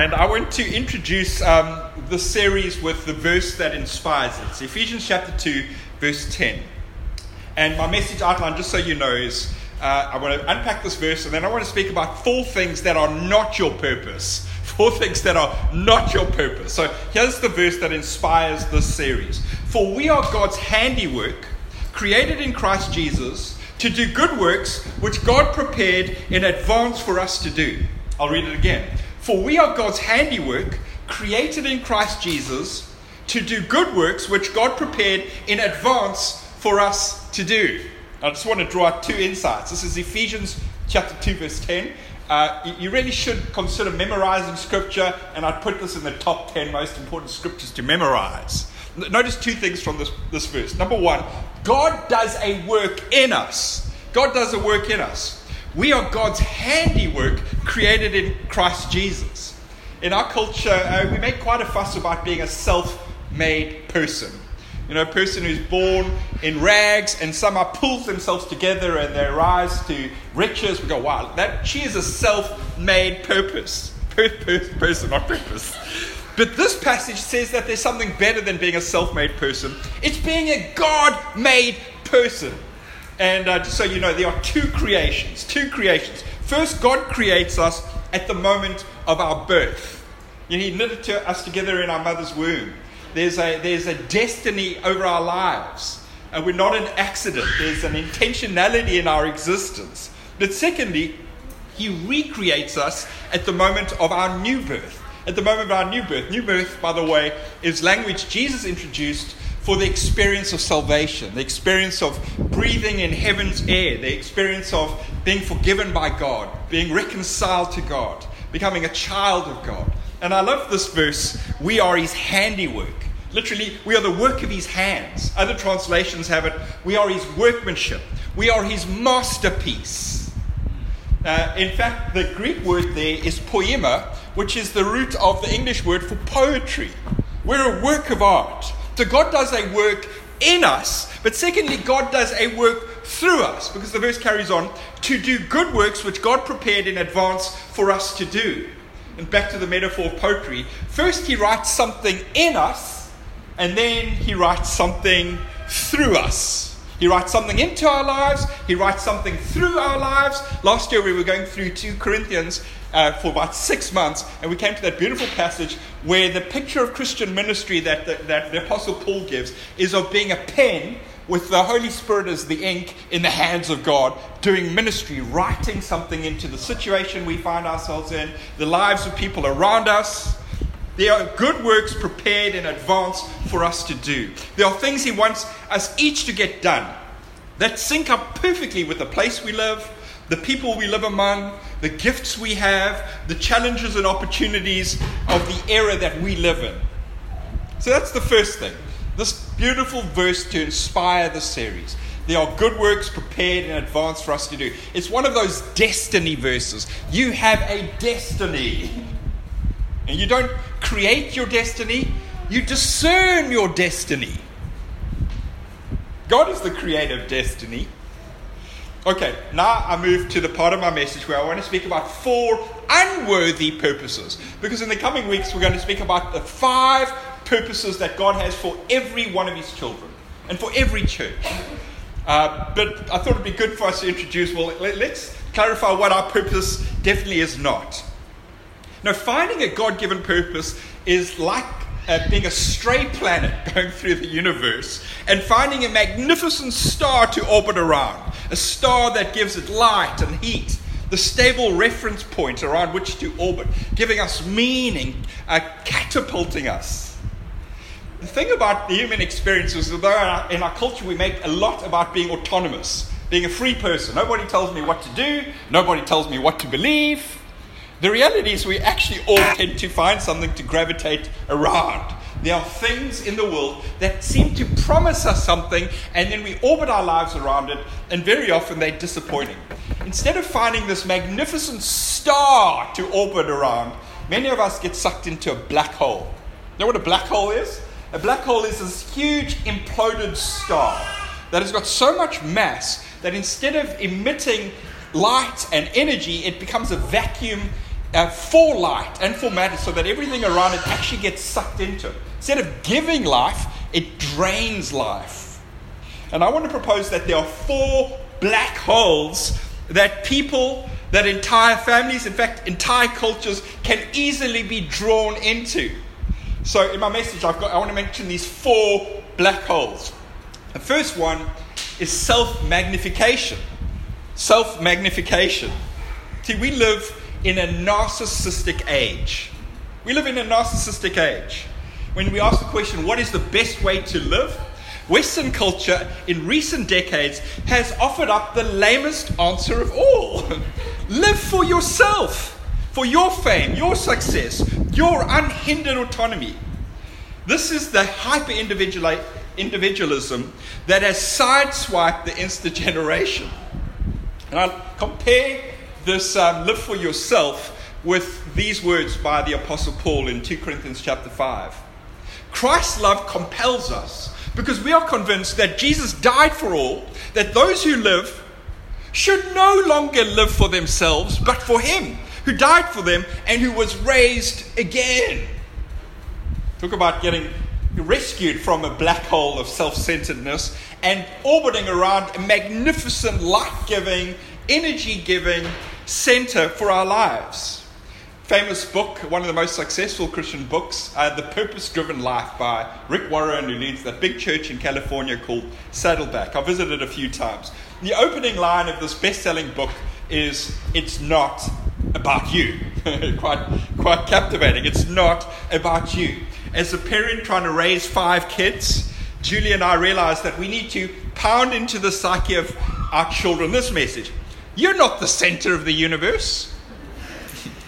And I want to introduce um, the series with the verse that inspires it. It's Ephesians chapter 2, verse 10. And my message outline, just so you know, is uh, I want to unpack this verse and then I want to speak about four things that are not your purpose. Four things that are not your purpose. So here's the verse that inspires this series For we are God's handiwork, created in Christ Jesus, to do good works which God prepared in advance for us to do. I'll read it again. For we are God's handiwork, created in Christ Jesus, to do good works which God prepared in advance for us to do. I just want to draw out two insights. This is Ephesians chapter 2, verse 10. Uh, you really should consider memorizing scripture, and I'd put this in the top 10 most important scriptures to memorize. Notice two things from this, this verse. Number one, God does a work in us. God does a work in us. We are God's handiwork created in Christ Jesus. In our culture, uh, we make quite a fuss about being a self made person. You know, a person who's born in rags and somehow pulls themselves together and they rise to riches. We go, wow, that she is a self made purpose. Per- per- person, not purpose. But this passage says that there's something better than being a self made person. It's being a God made person. And uh, just so you know, there are two creations. Two creations. First, God creates us at the moment of our birth. He knitted to us together in our mother's womb. There's a, there's a destiny over our lives. And we're not an accident. There's an intentionality in our existence. But secondly, he recreates us at the moment of our new birth. At the moment of our new birth. New birth, by the way, is language Jesus introduced for the experience of salvation, the experience of breathing in heaven's air, the experience of being forgiven by God, being reconciled to God, becoming a child of God. And I love this verse we are his handiwork. Literally, we are the work of his hands. Other translations have it we are his workmanship, we are his masterpiece. Uh, in fact, the Greek word there is poiema, which is the root of the English word for poetry. We're a work of art. So God does a work in us, but secondly, God does a work through us, because the verse carries on to do good works which God prepared in advance for us to do. And back to the metaphor of poetry. First, he writes something in us, and then he writes something through us. He writes something into our lives, he writes something through our lives. Last year, we were going through 2 Corinthians, uh, for about six months, and we came to that beautiful passage where the picture of Christian ministry that the, that the Apostle Paul gives is of being a pen with the Holy Spirit as the ink in the hands of God, doing ministry, writing something into the situation we find ourselves in, the lives of people around us. There are good works prepared in advance for us to do. There are things He wants us each to get done that sync up perfectly with the place we live, the people we live among, the gifts we have, the challenges and opportunities of the era that we live in. So that's the first thing. This beautiful verse to inspire the series. There are good works prepared in advance for us to do. It's one of those destiny verses. You have a destiny. And you don't create your destiny, you discern your destiny. God is the creator of destiny. Okay, now I move to the part of my message where I want to speak about four unworthy purposes. Because in the coming weeks, we're going to speak about the five purposes that God has for every one of His children and for every church. Uh, but I thought it'd be good for us to introduce, well, let, let's clarify what our purpose definitely is not. Now, finding a God given purpose is like uh, being a stray planet going through the universe and finding a magnificent star to orbit around, a star that gives it light and heat, the stable reference point around which to orbit, giving us meaning, uh, catapulting us. The thing about the human experience is that in our culture we make a lot about being autonomous, being a free person. Nobody tells me what to do, nobody tells me what to believe. The reality is, we actually all tend to find something to gravitate around. There are things in the world that seem to promise us something, and then we orbit our lives around it, and very often they're disappointing. Instead of finding this magnificent star to orbit around, many of us get sucked into a black hole. You know what a black hole is? A black hole is this huge imploded star that has got so much mass that instead of emitting light and energy, it becomes a vacuum uh, for light and for matter so that everything around it actually gets sucked into it. Instead of giving life, it drains life. And I want to propose that there are four black holes that people, that entire families, in fact, entire cultures can easily be drawn into. So, in my message, I've got, I want to mention these four black holes. The first one is self magnification. Self magnification. See, we live in a narcissistic age. We live in a narcissistic age. When we ask the question, what is the best way to live? Western culture in recent decades has offered up the lamest answer of all live for yourself, for your fame, your success, your unhindered autonomy. This is the hyper individualism that has sideswiped the instant generation. And I compare this um, live for yourself with these words by the Apostle Paul in 2 Corinthians chapter 5. Christ's love compels us because we are convinced that Jesus died for all, that those who live should no longer live for themselves, but for Him who died for them and who was raised again. Talk about getting rescued from a black hole of self centeredness and orbiting around a magnificent, life giving, energy giving center for our lives. Famous book, one of the most successful Christian books, uh, The Purpose Driven Life by Rick Warren, who leads that big church in California called Saddleback. I visited a few times. The opening line of this best selling book is It's not about you. quite, quite captivating. It's not about you. As a parent trying to raise five kids, Julie and I realized that we need to pound into the psyche of our children this message you're not the center of the universe.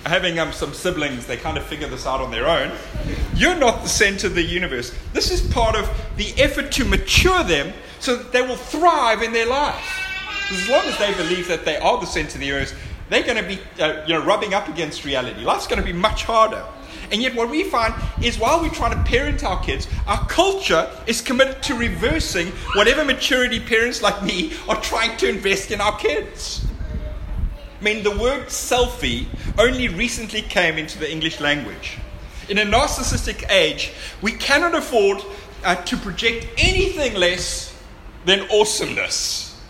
Having um, some siblings, they kind of figure this out on their own. You're not the center of the universe. This is part of the effort to mature them so that they will thrive in their life. As long as they believe that they are the center of the universe, they're going to be uh, you know, rubbing up against reality. Life's going to be much harder. And yet, what we find is while we're trying to parent our kids, our culture is committed to reversing whatever maturity parents like me are trying to invest in our kids. I mean, the word selfie only recently came into the English language. In a narcissistic age, we cannot afford uh, to project anything less than awesomeness.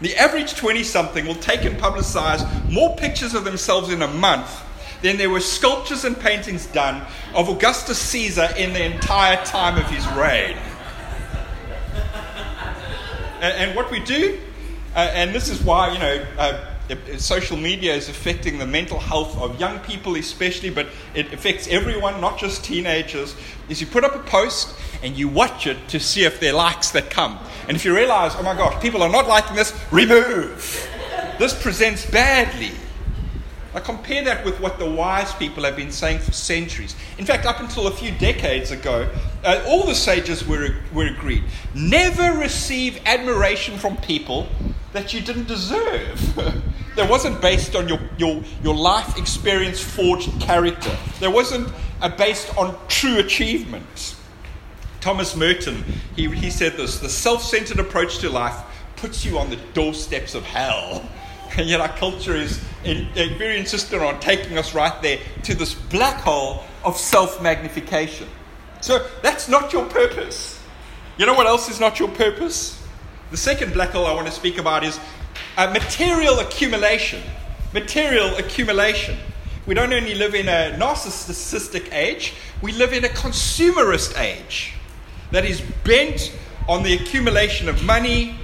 The average 20 something will take and publicize more pictures of themselves in a month than there were sculptures and paintings done of Augustus Caesar in the entire time of his reign. and, and, what we do, uh, and this is why, you know, uh, Uh, social media is affecting the mental health of young people, especially, but it affects everyone, not just teenagers. Is you put up a post and you watch it to see if there are likes that come. And if you realize, oh my gosh, people are not liking this, remove. This presents badly. Compare that with what the wise people have been saying for centuries. In fact, up until a few decades ago, uh, all the sages were, were agreed. Never receive admiration from people that you didn't deserve. that wasn't based on your, your, your life experience forged character. That wasn't uh, based on true achievements. Thomas Merton, he, he said this the self centered approach to life puts you on the doorsteps of hell. And yet our culture is very insistent on taking us right there to this black hole of self magnification. So that's not your purpose. You know what else is not your purpose? The second black hole I want to speak about is uh, material accumulation. Material accumulation. We don't only live in a narcissistic age, we live in a consumerist age that is bent on the accumulation of money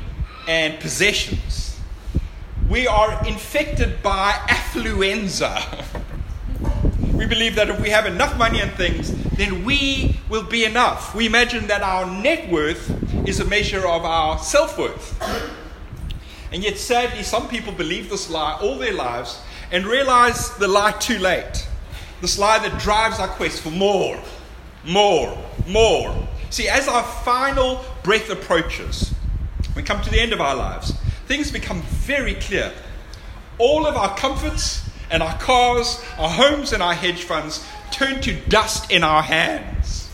and possessions. We are infected by affluenza. we believe that if we have enough money and things, then we will be enough. We imagine that our net worth is a measure of our self worth. And yet, sadly, some people believe this lie all their lives and realize the lie too late. This lie that drives our quest for more, more, more. See, as our final breath approaches, we come to the end of our lives, things become very clear. All of our comforts and our cars, our homes and our hedge funds turn to dust in our hands.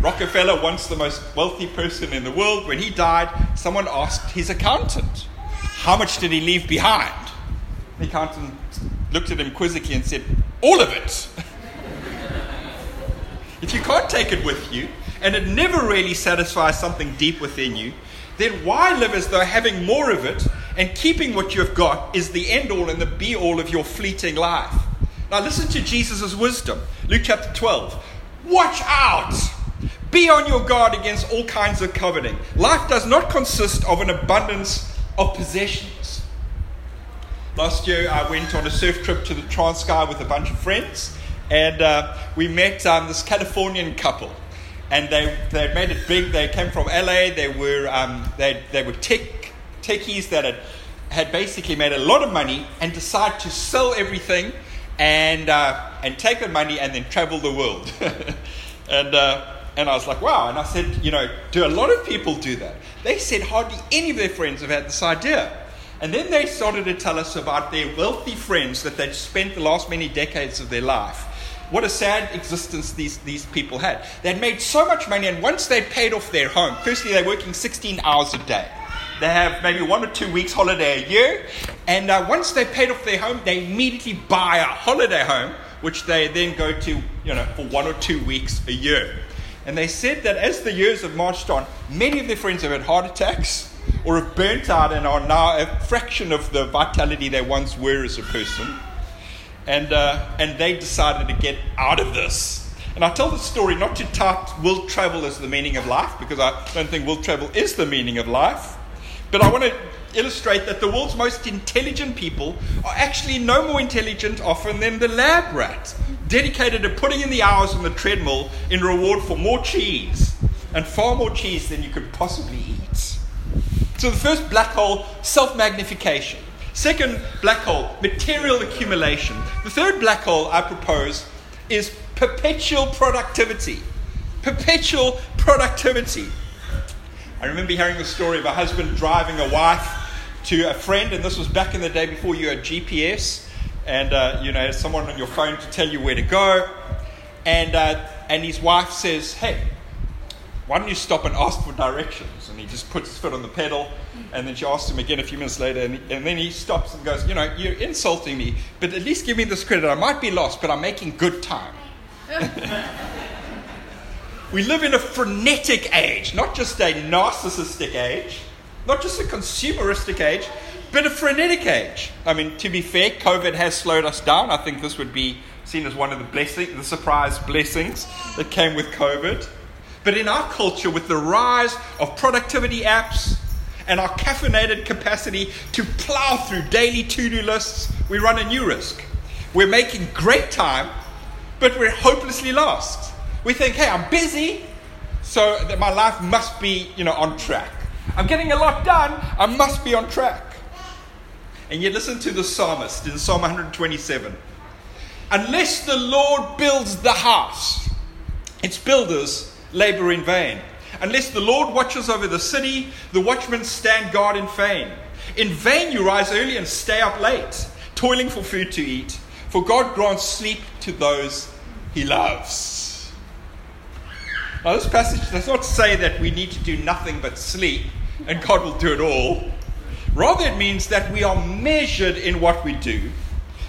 Rockefeller, once the most wealthy person in the world, when he died, someone asked his accountant, How much did he leave behind? The accountant looked at him quizzically and said, all of it. if you can't take it with you, and it never really satisfies something deep within you, then why live as though having more of it and keeping what you've got is the end all and the be all of your fleeting life? Now, listen to Jesus' wisdom. Luke chapter 12. Watch out! Be on your guard against all kinds of coveting. Life does not consist of an abundance of possessions. Last year, I went on a surf trip to the Transkei with a bunch of friends, and uh, we met um, this Californian couple and they they made it big. They came from LA. They were um, they they were tech techies that had had basically made a lot of money and decided to sell everything and uh, and take the money and then travel the world. and uh, and I was like, wow. And I said, you know, do a lot of people do that? They said hardly any of their friends have had this idea. And then they started to tell us about their wealthy friends that they'd spent the last many decades of their life what a sad existence these, these people had. They'd made so much money, and once they'd paid off their home, firstly, they're working 16 hours a day. They have maybe one or two weeks holiday a year, and uh, once they paid off their home, they immediately buy a holiday home, which they then go to, you know, for one or two weeks a year. And they said that as the years have marched on, many of their friends have had heart attacks or have burnt out and are now a fraction of the vitality they once were as a person and, uh, and they decided to get out of this. And I tell the story not to tout will travel as the meaning of life, because I don't think will travel is the meaning of life. But I want to illustrate that the world's most intelligent people are actually no more intelligent often than the lab rat, dedicated to putting in the hours on the treadmill in reward for more cheese, and far more cheese than you could possibly eat. So the first black hole, self magnification. Second black hole, material accumulation. The third black hole I propose is perpetual productivity. Perpetual productivity. I remember hearing the story of a husband driving a wife to a friend, and this was back in the day before you had GPS, and uh, you know, someone on your phone to tell you where to go. And, uh, and his wife says, Hey, why don't you stop and ask for directions? And he just puts his foot on the pedal. And then she asks him again a few minutes later. And, and then he stops and goes, You know, you're insulting me, but at least give me this credit. I might be lost, but I'm making good time. we live in a frenetic age, not just a narcissistic age, not just a consumeristic age, but a frenetic age. I mean, to be fair, COVID has slowed us down. I think this would be seen as one of the blessings, the surprise blessings that came with COVID. But in our culture, with the rise of productivity apps and our caffeinated capacity to plow through daily to do lists, we run a new risk. We're making great time, but we're hopelessly lost. We think, hey, I'm busy, so that my life must be, you know, on track. I'm getting a lot done, I must be on track. And yet, listen to the psalmist in Psalm 127. Unless the Lord builds the house, its builders labor in vain. Unless the Lord watches over the city, the watchmen stand guard in vain. In vain you rise early and stay up late, toiling for food to eat, for God grants sleep to those he loves. Now, this passage does not say that we need to do nothing but sleep and God will do it all. Rather, it means that we are measured in what we do,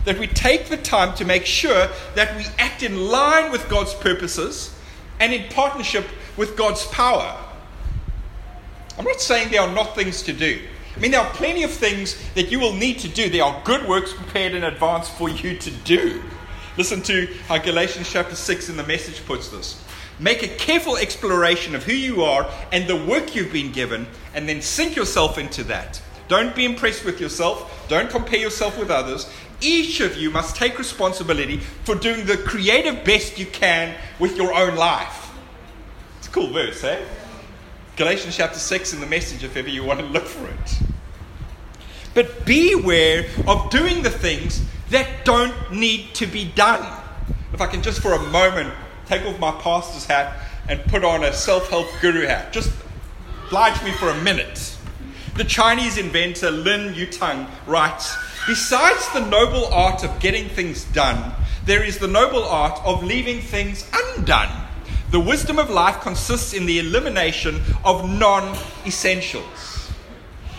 that we take the time to make sure that we act in line with God's purposes and in partnership with God's power. I'm not saying there are not things to do. I mean, there are plenty of things that you will need to do. There are good works prepared in advance for you to do. Listen to how Galatians chapter 6 in the message puts this. Make a careful exploration of who you are and the work you've been given, and then sink yourself into that. Don't be impressed with yourself. Don't compare yourself with others each of you must take responsibility for doing the creative best you can with your own life. It's a cool verse, eh? Galatians chapter 6 in the message, if ever you want to look for it. But beware of doing the things that don't need to be done. If I can just for a moment take off my pastor's hat and put on a self help guru hat, just oblige me for a minute. The Chinese inventor Lin Yutang writes Besides the noble art of getting things done, there is the noble art of leaving things undone. The wisdom of life consists in the elimination of non essentials.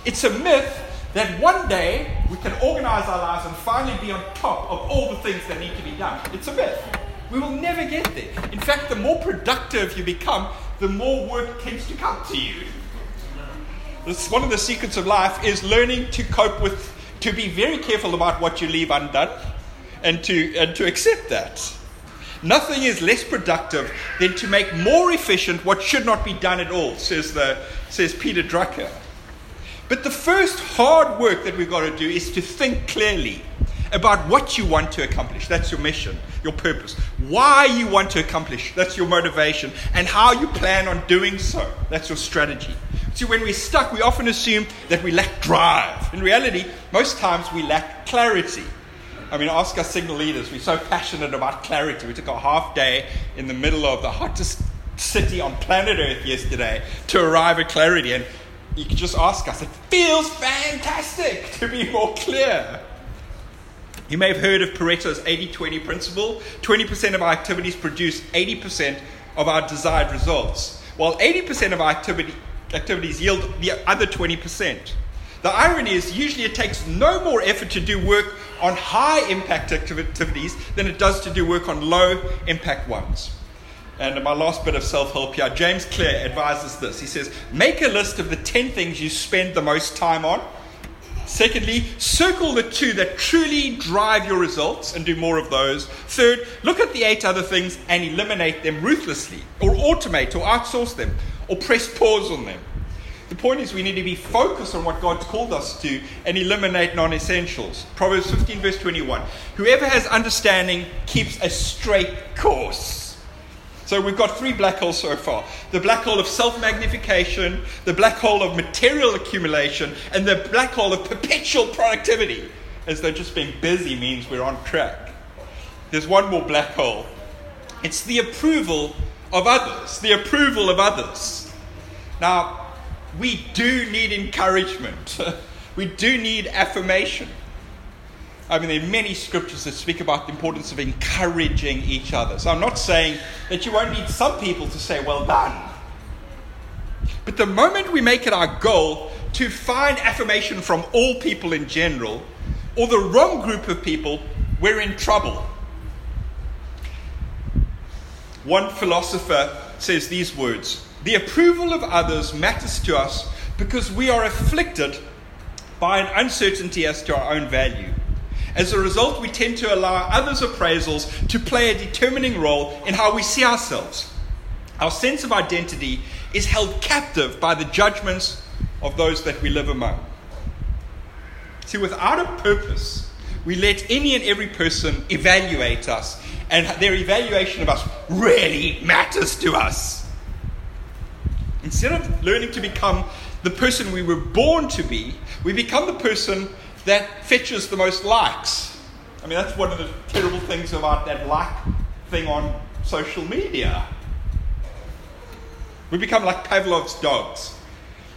It's a myth that one day we can organize our lives and finally be on top of all the things that need to be done. It's a myth. We will never get there. In fact, the more productive you become, the more work tends to come to you. One of the secrets of life is learning to cope with, to be very careful about what you leave undone and to, and to accept that. Nothing is less productive than to make more efficient what should not be done at all, says, the, says Peter Drucker. But the first hard work that we've got to do is to think clearly about what you want to accomplish. That's your mission, your purpose. Why you want to accomplish. That's your motivation. And how you plan on doing so. That's your strategy. See, when we're stuck, we often assume that we lack drive. In reality, most times we lack clarity. I mean, ask our signal leaders. We're so passionate about clarity. We took a half day in the middle of the hottest city on planet Earth yesterday to arrive at clarity. And you can just ask us. It feels fantastic to be more clear. You may have heard of Pareto's 80 20 principle. 20% of our activities produce 80% of our desired results, while 80% of our activity, activities yield the other 20%. The irony is, usually it takes no more effort to do work on high impact activities than it does to do work on low impact ones. And my last bit of self help here, James Clear advises this. He says, Make a list of the 10 things you spend the most time on Secondly, circle the two that truly drive your results and do more of those. Third, look at the eight other things and eliminate them ruthlessly, or automate, or outsource them, or press pause on them. The point is, we need to be focused on what God's called us to and eliminate non essentials. Proverbs 15, verse 21. Whoever has understanding keeps a straight course. So we've got three black holes so far the black hole of self magnification, the black hole of material accumulation, and the black hole of perpetual productivity, as though just being busy means we're on track. There's one more black hole it's the approval of others, the approval of others. Now, we do need encouragement, we do need affirmation. I mean, there are many scriptures that speak about the importance of encouraging each other. So I'm not saying that you won't need some people to say, well done. But the moment we make it our goal to find affirmation from all people in general, or the wrong group of people, we're in trouble. One philosopher says these words The approval of others matters to us because we are afflicted by an uncertainty as to our own value. As a result, we tend to allow others' appraisals to play a determining role in how we see ourselves. Our sense of identity is held captive by the judgments of those that we live among. See, without a purpose, we let any and every person evaluate us, and their evaluation of us really matters to us. Instead of learning to become the person we were born to be, we become the person that fetches the most likes. I mean, that's one of the terrible things about that like thing on social media. We become like Pavlov's dogs.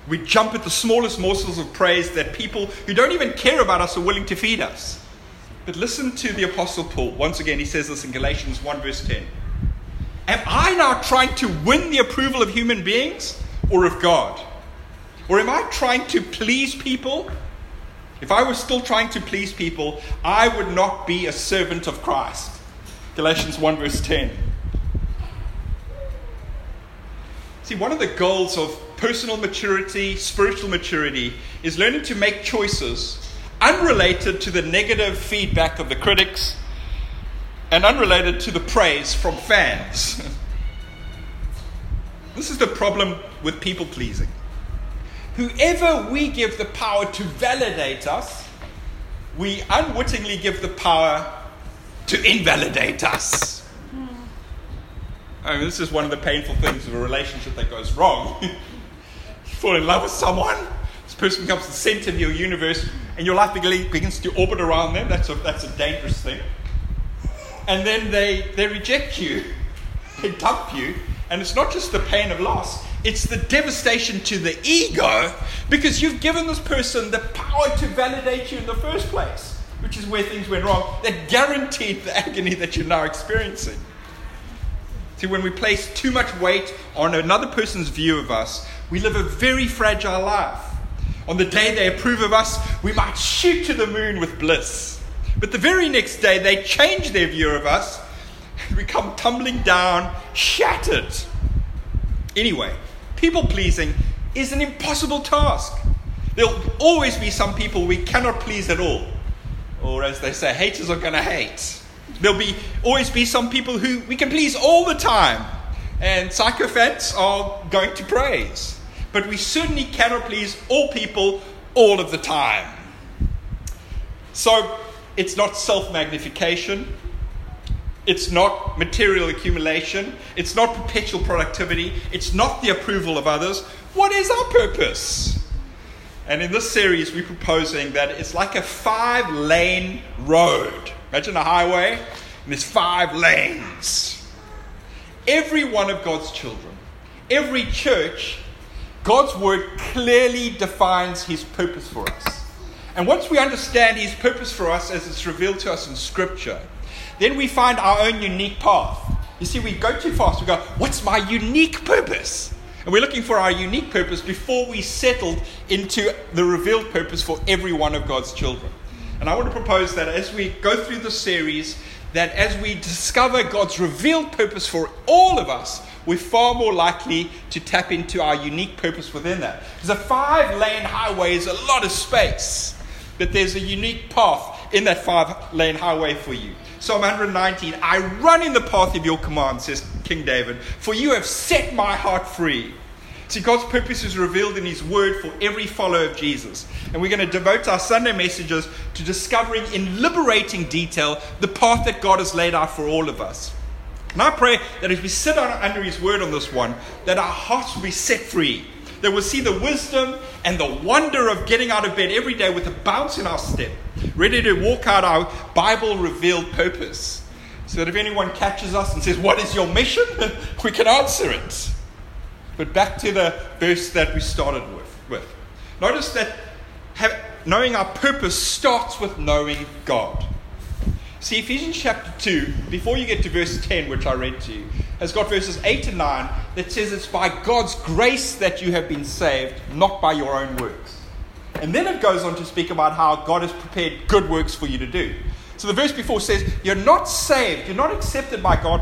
We jump at the smallest morsels of praise that people who don't even care about us are willing to feed us. But listen to the Apostle Paul. Once again, he says this in Galatians 1, verse 10. Am I now trying to win the approval of human beings or of God? Or am I trying to please people if I was still trying to please people, I would not be a servant of Christ. Galatians 1, verse 10. See, one of the goals of personal maturity, spiritual maturity, is learning to make choices unrelated to the negative feedback of the critics and unrelated to the praise from fans. this is the problem with people pleasing whoever we give the power to validate us, we unwittingly give the power to invalidate us. I mean, this is one of the painful things of a relationship that goes wrong. you fall in love with someone, this person becomes the center of your universe, and your life begins to orbit around them. That's a, that's a dangerous thing. And then they, they reject you, they dump you, and it's not just the pain of loss, it's the devastation to the ego because you've given this person the power to validate you in the first place, which is where things went wrong, that guaranteed the agony that you're now experiencing. See, when we place too much weight on another person's view of us, we live a very fragile life. On the day they approve of us, we might shoot to the moon with bliss. But the very next day, they change their view of us and we come tumbling down, shattered. Anyway, people pleasing is an impossible task. There'll always be some people we cannot please at all. Or as they say, haters are going to hate. There'll be always be some people who we can please all the time. And sycophants are going to praise. But we certainly cannot please all people all of the time. So it's not self magnification. It's not material accumulation. It's not perpetual productivity. It's not the approval of others. What is our purpose? And in this series, we're proposing that it's like a five lane road. Imagine a highway, and there's five lanes. Every one of God's children, every church, God's word clearly defines his purpose for us. And once we understand his purpose for us as it's revealed to us in Scripture, then we find our own unique path. You see, we go too fast. We go, What's my unique purpose? And we're looking for our unique purpose before we settled into the revealed purpose for every one of God's children. And I want to propose that as we go through the series, that as we discover God's revealed purpose for all of us, we're far more likely to tap into our unique purpose within that. Because a five lane highway is a lot of space, but there's a unique path in that five lane highway for you. Psalm 119 I run in the path of your command, says King David, for you have set my heart free. See, God's purpose is revealed in His Word for every follower of Jesus. And we're going to devote our Sunday messages to discovering in liberating detail the path that God has laid out for all of us. And I pray that as we sit under His Word on this one, that our hearts will be set free. That we'll see the wisdom and the wonder of getting out of bed every day with a bounce in our step ready to walk out our Bible revealed purpose. So that if anyone catches us and says, What is your mission? we can answer it. But back to the verse that we started with. with. Notice that have, knowing our purpose starts with knowing God. See, Ephesians chapter 2, before you get to verse 10, which I read to you, has got verses 8 and 9 that says it's by God's grace that you have been saved, not by your own works. And then it goes on to speak about how God has prepared good works for you to do. So the verse before says, You're not saved, you're not accepted by God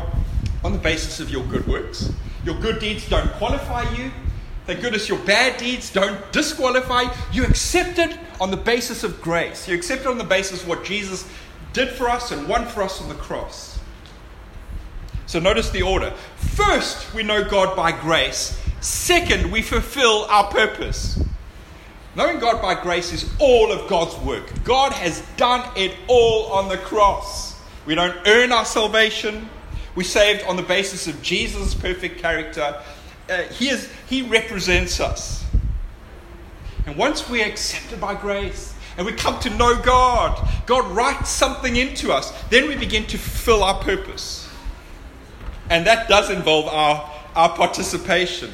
on the basis of your good works. Your good deeds don't qualify you. Thank goodness your bad deeds don't disqualify you. You're accepted on the basis of grace. You're accepted on the basis of what Jesus did for us and won for us on the cross. So notice the order. First, we know God by grace. Second, we fulfill our purpose. Knowing God by grace is all of God's work. God has done it all on the cross. We don't earn our salvation. We're saved on the basis of Jesus' perfect character. Uh, he, is, he represents us. And once we're accepted by grace and we come to know God, God writes something into us, then we begin to fulfill our purpose. And that does involve our, our participation.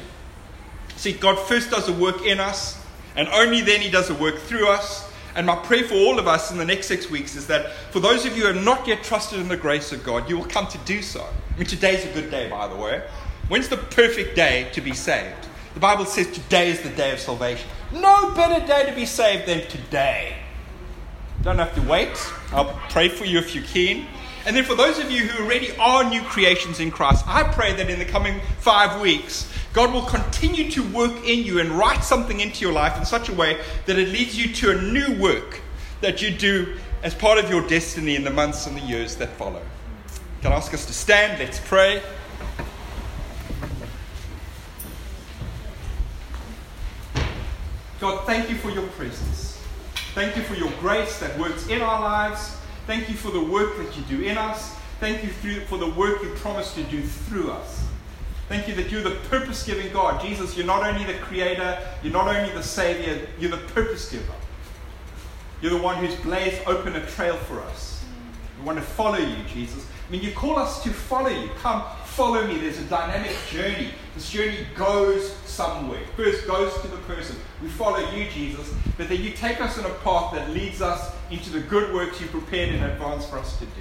See, God first does a work in us, and only then He does a work through us. And my prayer for all of us in the next six weeks is that for those of you who have not yet trusted in the grace of God, you will come to do so. I mean, today's a good day, by the way. When's the perfect day to be saved? The Bible says today is the day of salvation. No better day to be saved than today. Don't have to wait. I'll pray for you if you're keen. And then for those of you who already are new creations in Christ, I pray that in the coming five weeks, God will continue to work in you and write something into your life in such a way that it leads you to a new work that you do as part of your destiny in the months and the years that follow. Can I ask us to stand? Let's pray. God, thank you for your presence. Thank you for your grace that works in our lives. Thank you for the work that you do in us. Thank you for the work you promise to do through us. Thank you that you're the purpose giving God. Jesus, you're not only the creator, you're not only the savior, you're the purpose giver. You're the one who's blazed open a trail for us. We want to follow you, Jesus. I mean, you call us to follow you. Come, follow me. There's a dynamic journey. This journey goes somewhere. First goes to the person. We follow you, Jesus, but then you take us on a path that leads us into the good works you prepared in advance for us to do.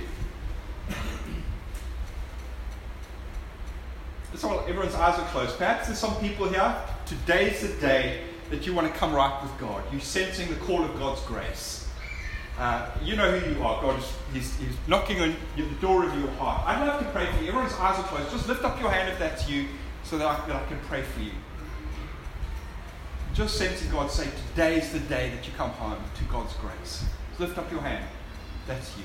So everyone's eyes are closed. Perhaps there's some people here. Today's the day that you want to come right with God. You're sensing the call of God's grace. Uh, you know who you are. God is he's, he's knocking on the door of your heart. I'd love to pray for you. Everyone's eyes are closed. Just lift up your hand if that's you so that I, that I can pray for you. Just sensing God say, today is the day that you come home to God's grace. Just lift up your hand. That's you.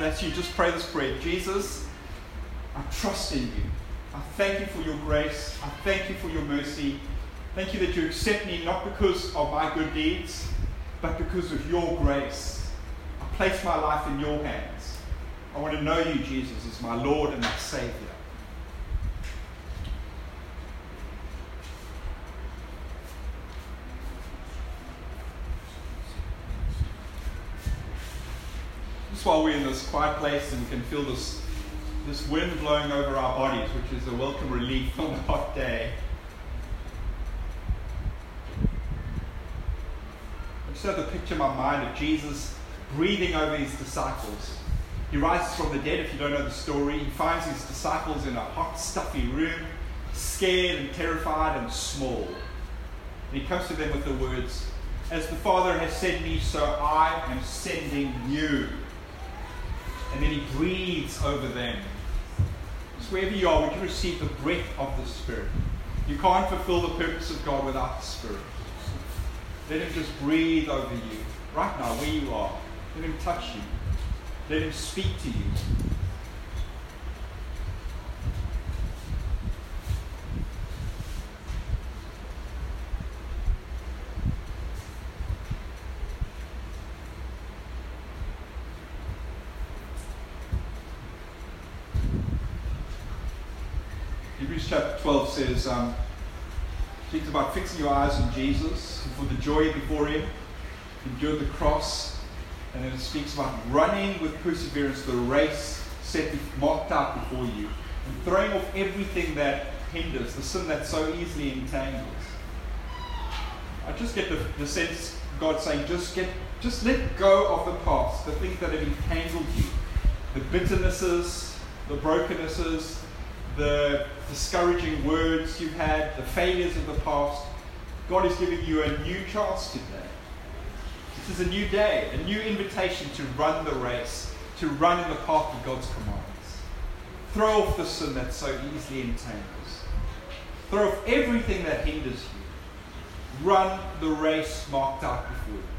That's you. Just pray this prayer. Jesus, I trust in you. I thank you for your grace. I thank you for your mercy. Thank you that you accept me not because of my good deeds, but because of your grace. I place my life in your hands. I want to know you, Jesus, as my Lord and my Savior. Just while we're in this quiet place and can feel this, this wind blowing over our bodies, which is a welcome relief on a hot day. I just have the picture in my mind of Jesus breathing over his disciples. He rises from the dead, if you don't know the story. He finds his disciples in a hot, stuffy room, scared and terrified and small. And he comes to them with the words, As the Father has sent me, so I am sending you. And then he breathes over them. So wherever you are, would you receive the breath of the Spirit? You can't fulfill the purpose of God without the Spirit. Let him just breathe over you right now, where you are. Let him touch you. Let him speak to you. Hebrews chapter 12 says, um, speaks about fixing your eyes on Jesus for the joy before him, endured the cross, and then it speaks about running with perseverance the race set marked out before you, and throwing off everything that hinders, the sin that so easily entangles. I just get the, the sense God saying, just get, just let go of the past, the things that have entangled you, the bitternesses, the brokennesses, the discouraging words you've had, the failures of the past. God is giving you a new chance today. This is a new day, a new invitation to run the race, to run in the path of God's commands. Throw off the sin that so easily entangles. Throw off everything that hinders you. Run the race marked out before you.